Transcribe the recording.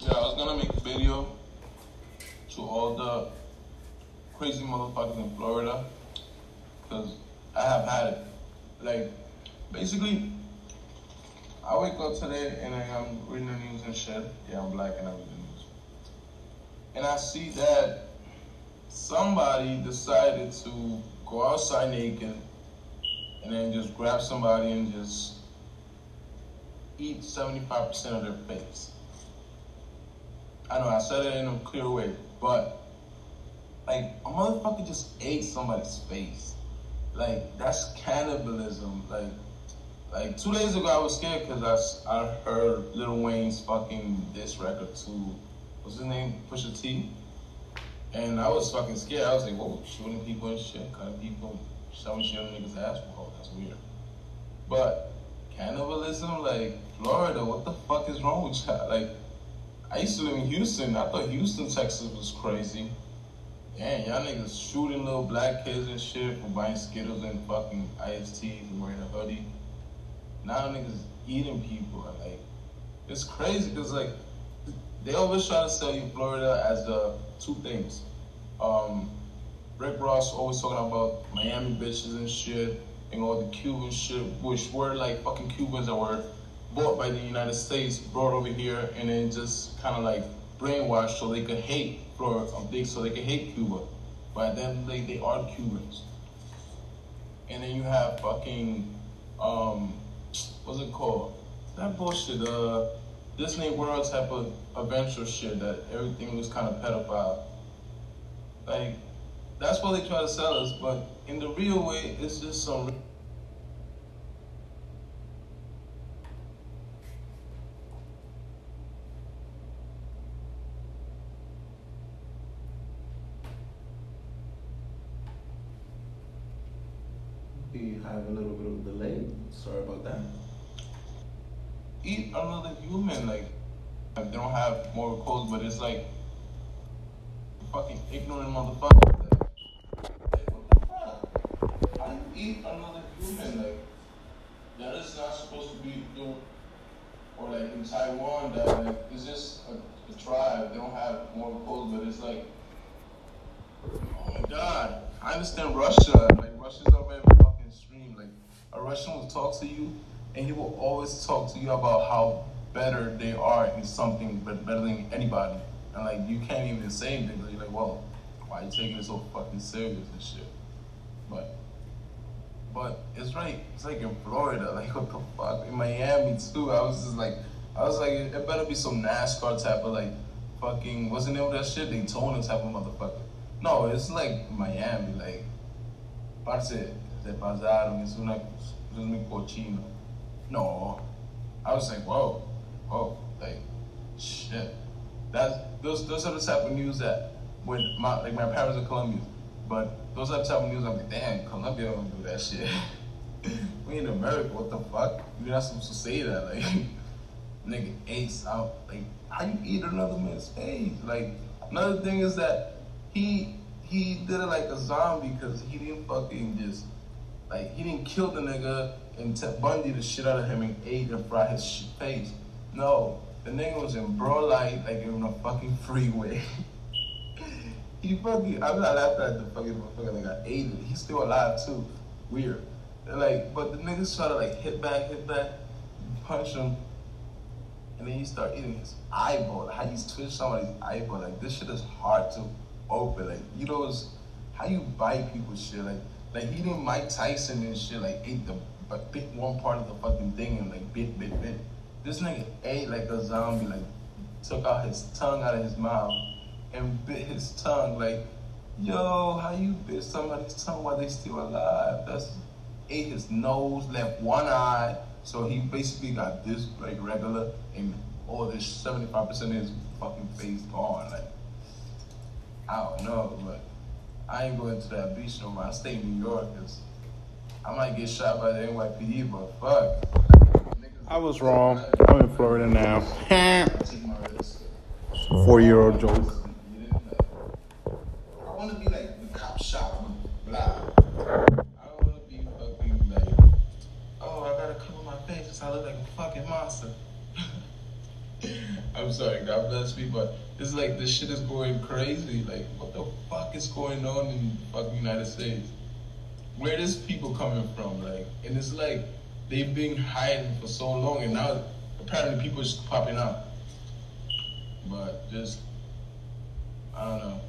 Yeah, I was gonna make a video to all the crazy motherfuckers in Florida, cause I have had it. Like, basically, I wake up today and I'm reading the news and shit. Yeah, I'm black and I read the news, and I see that somebody decided to go outside naked and then just grab somebody and just eat 75% of their face. I know I said it in a clear way, but like a motherfucker just ate somebody's face. Like that's cannibalism. Like, like two days ago I was scared because I, I heard Lil Wayne's fucking this record too. what's his name Pusha T, and I was fucking scared. I was like, whoa, shooting people and shit, cutting people, shoving shit on niggas' ass. Whoa, that's weird. But cannibalism, like Florida, what the fuck is wrong with y'all? Like I used to live in Houston. I thought Houston, Texas was crazy. Damn, y'all niggas shooting little black kids and shit for buying Skittles and fucking ISTs and wearing a hoodie. Now niggas eating people. Like, it's crazy because like, they always try to sell you Florida as the two things. Um, Rick Ross always talking about Miami bitches and shit and all the Cuban shit, which were like fucking Cubans that were bought by the United States, brought over here, and then just kind of like brainwashed so they could hate Florida, so they could hate Cuba. But then they, they are Cubans. And then you have fucking, um, what's it called? That bullshit, uh, Disney World type of adventure shit that everything was kind of pedophile. Like, that's what they try to sell us, but in the real way, it's just some We have a little bit of delay. Sorry about that. eat another human. Like, they don't have moral codes, but it's like fucking ignorant motherfucker. Like, what the fuck? You eat another human? Like, that is not supposed to be doing. Or like in Taiwan, that like it's just a, a tribe. They don't have moral codes, but it's like, oh my god. I understand Russia. Like Russian will talk to you, and he will always talk to you about how better they are in something, but better than anybody. And like you can't even say anything. You're like, well, why are you taking it so fucking serious and shit? But but it's right. It's like in Florida. Like what the fuck? In Miami too. I was just like, I was like, it better be some NASCAR type of like, fucking. What's the name of that shit? Daytona type of motherfucker. No, it's like Miami. Like, parce, se pasaron. Es una, cochino. No, I was like, whoa, whoa, like, shit. That's those those are the type of news that when my like my parents are Colombian, but those are the type of news I'm like, damn, Colombia don't do that shit. we in America, what the fuck? You're not supposed to say that, like, nigga, ace out, like, how you eat another man's face? Like, another thing is that he he did it like a zombie because he didn't fucking just like he didn't kill the nigga and Ted Bundy the shit out of him and ate and fried his face. No, the nigga was in broad light, like in a fucking freeway. he fucking, I'm not laughing at the fucking motherfucker like I ate it. He's still alive too. Weird. Like, but the niggas try to like hit back, hit back, punch him, and then you start eating his eyeball. How you twist somebody's eyeball? Like this shit is hard to open. Like you know, how you bite people's shit. Like like didn't Mike Tyson and shit. Like ate the but bit one part of the fucking thing and like bit bit bit. This nigga ate like a zombie. Like took out his tongue out of his mouth and bit his tongue. Like yo, how you bit somebody's tongue while they still alive? That's ate his nose, left one eye. So he basically got this like regular and all this 75% of his fucking face gone. Like I don't know, but I ain't going to that beach no more. I stay in New York because I might get shot by the NYPD, but fuck. I was wrong. I'm in Florida now. Take my risk. Four year old joke. You didn't, like, I want to be like the cop shot blah. I don't want to be fucking like, oh, I gotta cover my face because I look like a fucking monster. I'm sorry, God bless me, but it's like this shit is going crazy. Like, what the fuck is going on in fucking United States? Where Where is people coming from? Like, and it's like they've been hiding for so long, and now apparently people just popping out. But just, I don't know.